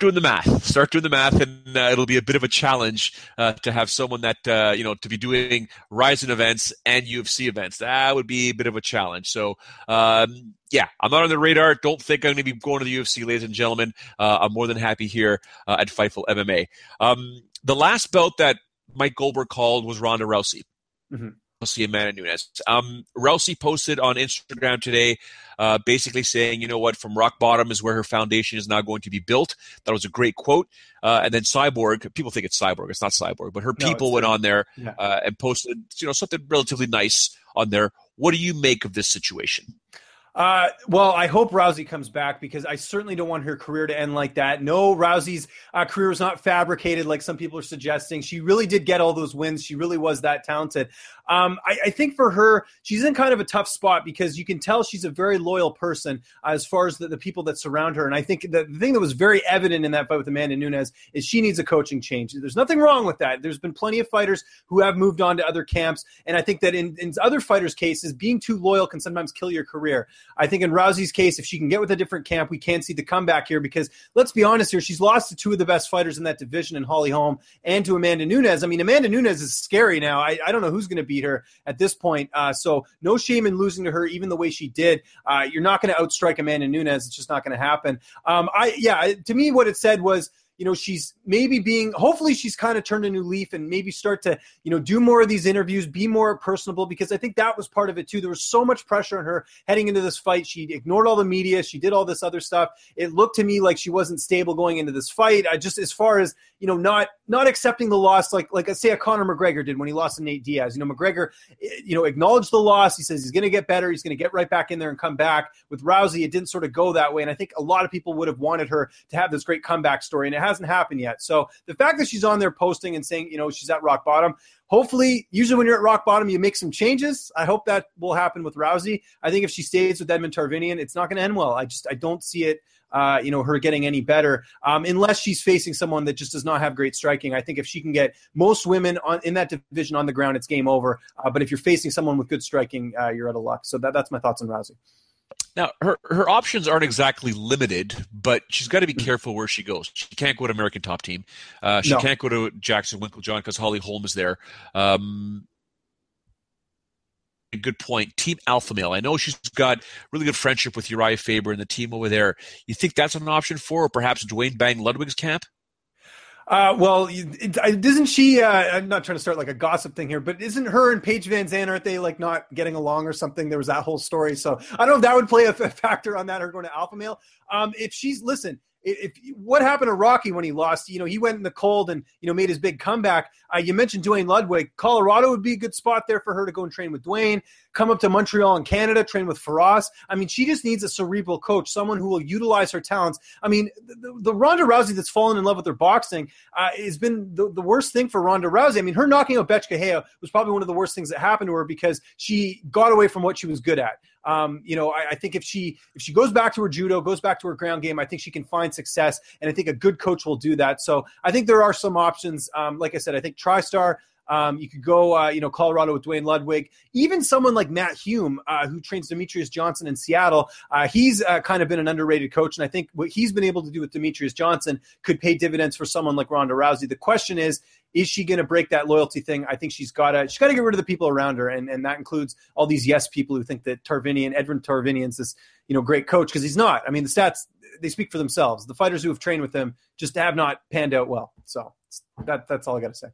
Speaker 3: doing the math. Start doing the math, and uh, it'll be a bit of a challenge uh, to have someone that uh, you know to be doing Rizin events and UFC events. That would be a bit of a challenge. So, um, yeah, I'm not on the radar. Don't think I'm going to be going to the UFC, ladies and gentlemen. Uh, I'm more than happy here uh, at Fightful MMA. Um, the last bout that Mike Goldberg called was Ronda Rousey. Mm-hmm. Rousey Amanda Nunes. Um, Rousey posted on Instagram today, uh, basically saying, you know what, from rock bottom is where her foundation is now going to be built. That was a great quote. Uh, and then Cyborg, people think it's Cyborg, it's not Cyborg, but her no, people went on there yeah. uh, and posted, you know, something relatively nice on there. What do you make of this situation?
Speaker 2: Uh, well, I hope Rousey comes back because I certainly don't want her career to end like that. No, Rousey's uh, career is not fabricated like some people are suggesting. She really did get all those wins. She really was that talented. Um, I, I, think for her, she's in kind of a tough spot because you can tell she's a very loyal person as far as the, the, people that surround her. And I think the, the thing that was very evident in that fight with Amanda Nunes is she needs a coaching change. There's nothing wrong with that. There's been plenty of fighters who have moved on to other camps. And I think that in, in other fighters' cases, being too loyal can sometimes kill your career. I think in Rousey's case, if she can get with a different camp, we can see the comeback here because let's be honest here, she's lost to two of the best fighters in that division in Holly Holm and to Amanda Nunes. I mean, Amanda Nunes is scary now. I, I don't know who's going to beat her at this point. Uh, so no shame in losing to her, even the way she did. Uh, you're not going to outstrike Amanda Nunes. It's just not going to happen. Um, I yeah, to me, what it said was you know she's maybe being hopefully she's kind of turned a new leaf and maybe start to you know do more of these interviews be more personable because i think that was part of it too. There was so much pressure on her heading into this fight. She ignored all the media. She did all this other stuff. It looked to me like she wasn't stable going into this fight. I just as far as you know not not accepting the loss like like say a conor mcgregor did when he lost to nate diaz. You know mcgregor eh, you know acknowledged the loss. He says he's going to get better. He's going to get right back in there and come back. With rousey it didn't sort of go that way and i think a lot of people would have wanted her to have this great comeback story and it hasn't happened yet. So the fact that she's on there posting and saying, you know, she's at rock bottom, hopefully, usually when you're at rock bottom, you make some changes. I hope that will happen with Rousey. I think if she stays with Edmond Tarverdyan, it's not going to end well. I just I don't see it. Uh, you know, her getting any better um, unless she's facing someone that just does not have great striking. I think if she can get most women on in that division on the ground, it's game over. Uh, but if you're facing someone with good striking, uh, you're out of luck. So that, that's my thoughts on Rousey.
Speaker 3: Now, her, her options aren't exactly limited, but she's got to be mm-hmm. careful where she goes. She can't go to American Top Team. Uh, she no. can't go to Jackson Winkeljohn because Holly Holm is there. Um, good point. Team Alpha Male. I know she's got really good friendship with Urijah Faber and the team over there. You think that's an option for, or perhaps Duane Bang Ludwig's camp?
Speaker 2: Uh, well, isn't she? Uh, I'm not trying to start like a gossip thing here, but isn't her and Paige VanZant aren't they like not getting along or something? There was that whole story, so I don't know if that would play a factor on that. Her going to Alpha Male. Um, if she's listen, if, what happened to Rocky when he lost? You know, he went in the cold and you know made his big comeback. Uh, you mentioned Duane Ludwig. Colorado would be a good spot there for her to go and train with Duane. Come up to Montreal and Canada, train with Firas. I mean, she just needs a cerebral coach, someone who will utilize her talents. I mean, the, the Ronda Rousey that's fallen in love with her boxing uh, has been the, the worst thing for Ronda Rousey. I mean, her knocking out Bethe Correia was probably one of the worst things that happened to her because she got away from what she was good at. Um, you know, I, I, think if she if she goes back to her judo, goes back to her ground game, I think she can find success, and I think a good coach will do that. So I think there are some options. Um, like I said, I think TriStar. Um, you could go, uh, you know, Colorado with Duane Ludwig. Even someone like Matt Hume, uh, who trains Demetrious Johnson in Seattle, uh, he's uh, kind of been an underrated coach, and I think what he's been able to do with Demetrious Johnson could pay dividends for someone like Ronda Rousey. The question is, is she going to break that loyalty thing? I think she's got to. She's got to get rid of the people around her, and, and that includes all these yes people who think that Tarverdyan, Edmond Tarverdyan's this you know great coach because he's not. I mean, the stats they speak for themselves. The fighters who have trained with him just have not panned out well. So that that's all I got to say.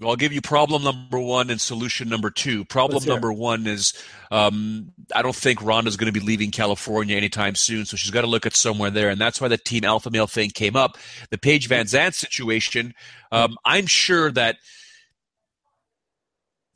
Speaker 3: Well, I'll give you problem number one and solution number two. Problem number one is um, I don't think Ronda's going to be leaving California anytime soon, so she's got to look at somewhere there, and that's why the Team Alpha Male thing came up. The Paige VanZant situation, um, I'm sure that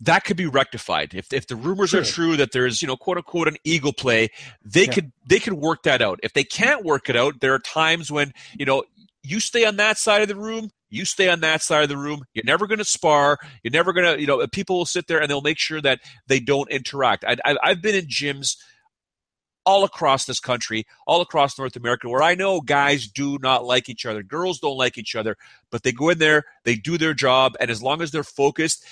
Speaker 3: that could be rectified if if the rumors sure. are true that there's you know quote unquote an eagle play they yeah. could they could work that out if they can't work it out there are times when you know you stay on that side of the room you stay on that side of the room. You're never going to spar. You're never going to, you know, people will sit there and they'll make sure that they don't interact. I, I've been in gyms all across this country, all across North America, where I know guys do not like each other. Girls don't like each other, but they go in there, they do their job, and as long as they're focused,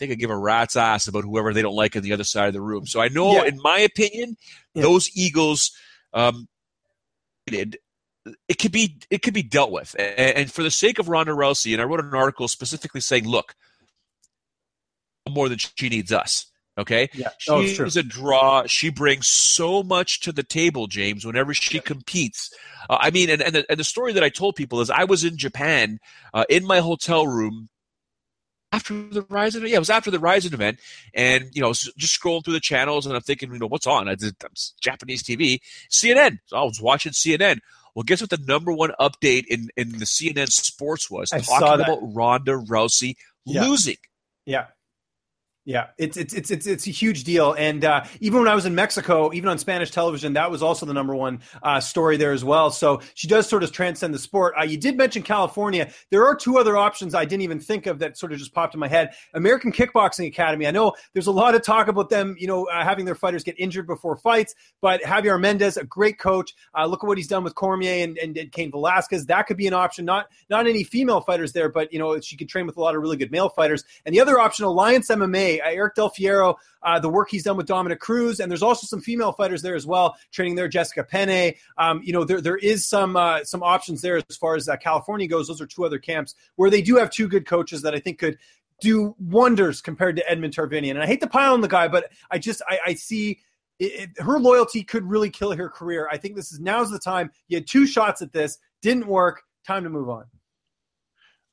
Speaker 3: they could give a rat's ass about whoever they don't like on the other side of the room. So I know, yeah. in my opinion, yeah. those Eagles um, it could be it could be dealt with. And, for the sake of Ronda Rousey, and I wrote an article specifically saying, look, more than she needs us. Okay,
Speaker 2: yeah.
Speaker 3: oh, she's a draw. She brings so much to the table, James. Whenever she competes, uh, I mean, and and the, and the, story that I told people is I was in Japan uh, in my hotel room after the Rizin. Yeah, it was after the Rizin event, and you know, just scrolling through the channels, and I'm thinking, you know, what's on? I did Japanese TV, CNN. So I was watching CNN. Well, guess what the number one update in, in the CNN sports was?
Speaker 2: I
Speaker 3: talking about Ronda Rousey
Speaker 2: yeah.
Speaker 3: losing.
Speaker 2: Yeah. Yeah, it's it's it's it's it's a huge deal, and uh, even when I was in Mexico, even on Spanish television, that was also the number one uh, story there as well. So she does sort of transcend the sport. Uh, you did mention California. There are two other options I didn't even think of that sort of just popped in my head. American Kickboxing Academy. I know there's a lot of talk about them, you know, uh, having their fighters get injured before fights, but Javier Mendez, a great coach. Uh, look at what he's done with Cormier and, and, and Cain Velasquez. That could be an option. Not not any female fighters there, but you know she could train with a lot of really good male fighters. And the other option, Alliance MMA. Uh, Eric Del Fierro, uh, the work he's done with Dominick Cruz, and there's also some female fighters there as well, training there. Jessica Penne. Um, you know, there there is some uh, some options there as far as uh, California goes. Those are two other camps where they do have two good coaches that I think could do wonders compared to Edmond Tarverdyan. And I hate to pile on the guy, but I just I, I see. It, it, her loyalty could really kill her career. I think this is now's the time. You had two shots at this, didn't work. Time to move on.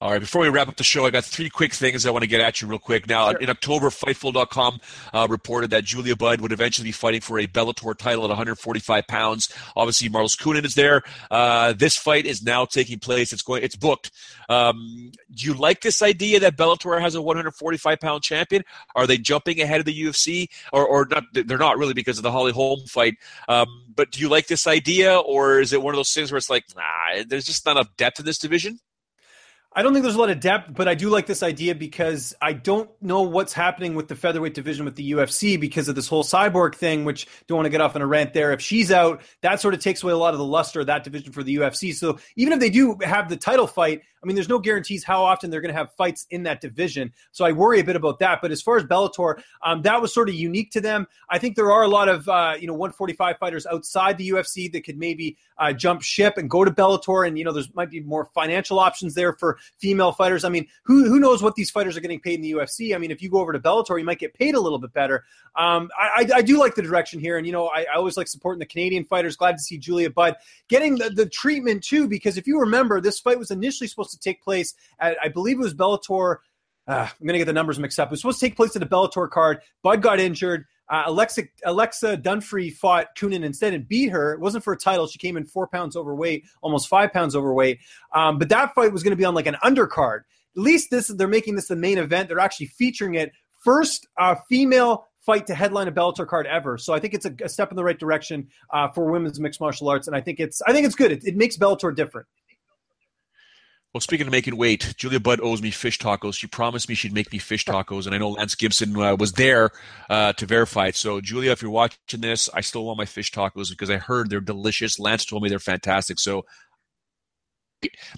Speaker 3: All right, before we wrap up the show, I got three quick things I want to get at you real quick. Now, sure. in October, Fightful.com uh, reported that Julia Budd would eventually be fighting for a Bellator title at 145 pounds. Obviously, Marloes Coenen is there. Uh, this fight is now taking place. It's going. It's booked. Um, do you like this idea that Bellator has a 145 pound champion? Are they jumping ahead of the UFC, or, or not? They're not really because of the Holly Holm fight. Um, but do you like this idea, or is it one of those things where it's like, nah, there's just not enough depth in this division?
Speaker 2: I don't think there's a lot of depth, but I do like this idea because I don't know what's happening with the featherweight division with the UFC because of this whole cyborg thing, which don't want to get off on a rant there. If she's out, that sort of takes away a lot of the luster of that division for the UFC. So even if they do have the title fight, I mean, there's no guarantees how often they're going to have fights in that division. So I worry a bit about that. But as far as Bellator, um, that was sort of unique to them. I think there are a lot of, uh, you know, 145 fighters outside the UFC that could maybe uh, jump ship and go to Bellator. And, you know, there's might be more financial options there for female fighters. I mean, who, who knows what these fighters are getting paid in the UFC? I mean, if you go over to Bellator, you might get paid a little bit better. Um, I, I, I, do like the direction here. And, you know, I, I always like supporting the Canadian fighters. Glad to see Julia Budd getting the, the treatment too, because if you remember, this fight was initially supposed to take place at, I believe it was Bellator. Uh, I'm going to get the numbers mixed up. It was supposed to take place at a Bellator card. Budd got injured. Uh, Alexa Alexa Dufresne fought Coenen instead and beat her. It wasn't for a title. She came in four pounds overweight, almost five pounds overweight. Um, but that fight was going to be on like an undercard. At least this they're making this the main event. They're actually featuring it. First uh, female fight to headline a Bellator card ever. So I think it's a, a step in the right direction uh, for women's mixed martial arts, and I think it's I think it's good. It, it makes Bellator different.
Speaker 3: Well, speaking of making weight, Julia Budd owes me fish tacos. She promised me she'd make me fish tacos, and I know Lance Gibson uh, was there uh, to verify it. So, Julia, if you're watching this, I still want my fish tacos because I heard they're delicious. Lance told me they're fantastic. So,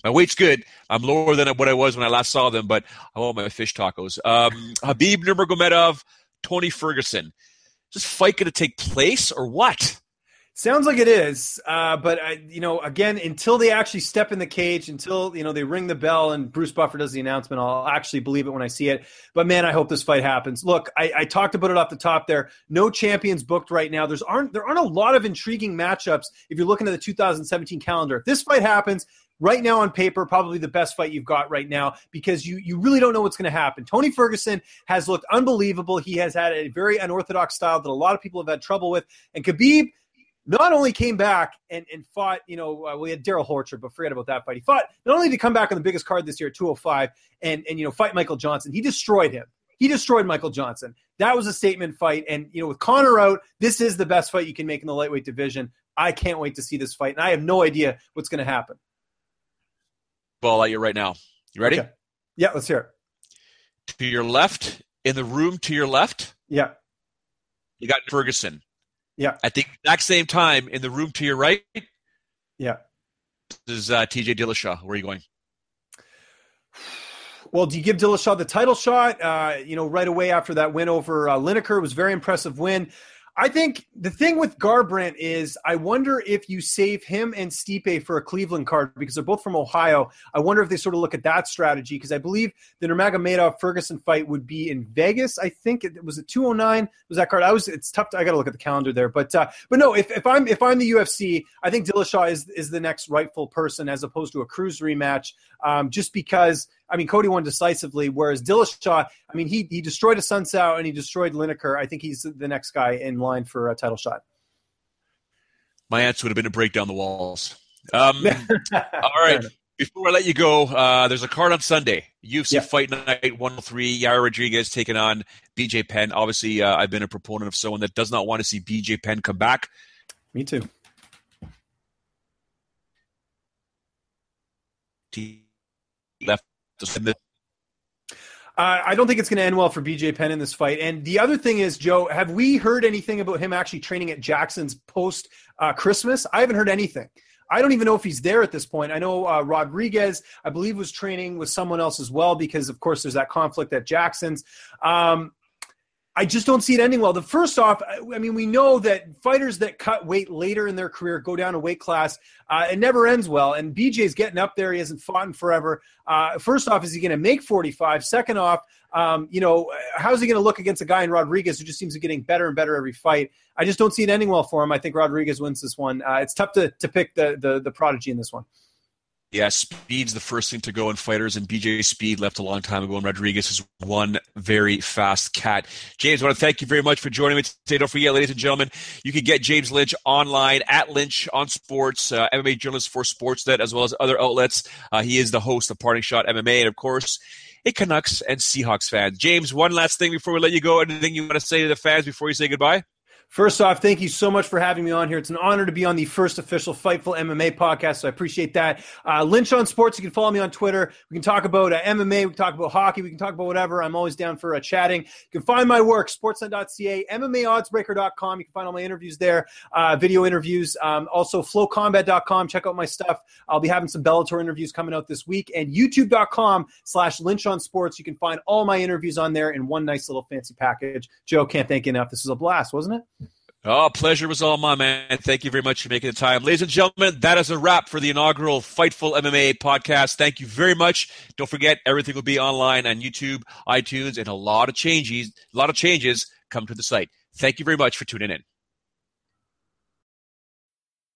Speaker 3: my weight's good. I'm lower than what I was when I last saw them, but I want my fish tacos. Um, Khabib Nurmagomedov, Tony Ferguson. Is this fight going to take place or what?
Speaker 2: Sounds like it is, uh, but I, you know, again, until they actually step in the cage, until you know they ring the bell and Bruce Buffer does the announcement, I'll actually believe it when I see it. But man, I hope this fight happens. Look, I, I talked about it off the top there. No champions booked right now. There's aren't there aren't a lot of intriguing matchups if you're looking at the 2017 calendar. If this fight happens, right now on paper probably the best fight you've got right now because you you really don't know what's going to happen. Tony Ferguson has looked unbelievable. He has had a very unorthodox style that a lot of people have had trouble with, and Khabib not only came back and, and fought, you know, uh, we had Darrell Horcher, but forget about that fight. He fought not only to come back on the biggest card this year at 205 and, and, you know, fight Michael Johnson, he destroyed him. He destroyed Michael Johnson. That was a statement fight. And, you know, with Conor out, this is the best fight you can make in the lightweight division. I can't wait to see this fight. And I have no idea what's going to happen.
Speaker 3: Ball at you right now. You ready? Okay.
Speaker 2: Yeah, let's hear
Speaker 3: it. To your left, in the room to your left.
Speaker 2: Yeah.
Speaker 3: You got Ferguson.
Speaker 2: Yeah.
Speaker 3: At the exact same time, in the room to your right.
Speaker 2: Yeah.
Speaker 3: This is uh, TJ Dillashaw. Where are you going?
Speaker 2: Well, do you give Dillashaw the title shot? Uh, you know, right away after that win over uh, Lineker was very impressive win. I think the thing with Garbrandt is I wonder if you save him and Stipe for a Cleveland card because they're both from Ohio. I wonder if they sort of look at that strategy because I believe the Nurmagomedov Ferguson fight would be in Vegas. I think it was it 209 was that card. I was it's tough. To, I got to look at the calendar there, but uh, but no, if, if I'm if I'm the UFC, I think Dillashaw is is the next rightful person as opposed to a Cruz rematch, um, just because I mean, Cody won decisively, whereas Dillashaw, I mean, he he destroyed Assunção and he destroyed Lineker. I think he's the next guy in line for a title shot.
Speaker 3: My answer would have been to break down the walls. Um, all right. Before I let you go, uh, there's a card on Sunday. UFC Fight Night 103. Yair Rodriguez taking on BJ Penn. Obviously, uh, I've been a proponent of someone that does not want to see BJ Penn come back.
Speaker 2: Me too. Uh, I don't think it's going to end well for BJ Penn in this fight. And the other thing is, Joe, have we heard anything about him actually training at Jackson's post uh, Christmas? I haven't heard anything. I don't even know if he's there at this point. I know uh, Rodriguez, I believe, was training with someone else as well because, of course, there's that conflict at Jackson's. Um, I just don't see it ending well. The first off, I mean, we know that fighters that cut weight later in their career go down a weight class. Uh, it never ends well. And BJ's getting up there. He hasn't fought in forever. Uh, first off, is he going to make 45? Second off, um, you know, how's he going to look against a guy in Rodriguez who just seems to be getting better and better every fight? I just don't see it ending well for him. I think Rodriguez wins this one. Uh, it's tough to, to pick the, the, the prodigy in this one.
Speaker 3: Yeah, speed's the first thing to go in fighters, and BJ Speed left a long time ago, and Rodriguez is one very fast cat. James, I want to thank you very much for joining me today. Don't forget, ladies and gentlemen, you can get James Lynch online at Lynch on Sports, uh, MMA journalist for Sportsnet, as well as other outlets. Uh, he is the host of Parting Shot MMA, and of course, a Canucks and Seahawks fan. James, one last thing before we let you go. Anything you want to say to the fans before you say goodbye?
Speaker 2: First off, thank you so much for having me on here. It's an honor to be on the first official Fightful MMA podcast, so I appreciate that. Uh, Lynch on Sports, you can follow me on Twitter. We can talk about uh, MMA, we can talk about hockey, we can talk about whatever. I'm always down for uh, chatting. You can find my work, sportsnet.ca, MMAoddsbreaker.com. You can find all my interviews there, uh, video interviews. Um, also, flocombat.com. Check out my stuff. I'll be having some Bellator interviews coming out this week. And youtube.com slash Lynch on Sports. You can find all my interviews on there in one nice little fancy package. Joe, can't thank you enough. This was a blast, wasn't it?
Speaker 3: Oh, pleasure was all mine, man. Thank you very much for making the time. Ladies and gentlemen, that is a wrap for the inaugural Fightful MMA podcast. Thank you very much. Don't forget, everything will be online on YouTube, iTunes, and a lot of changes, a lot of changes come to the site. Thank you very much for tuning in.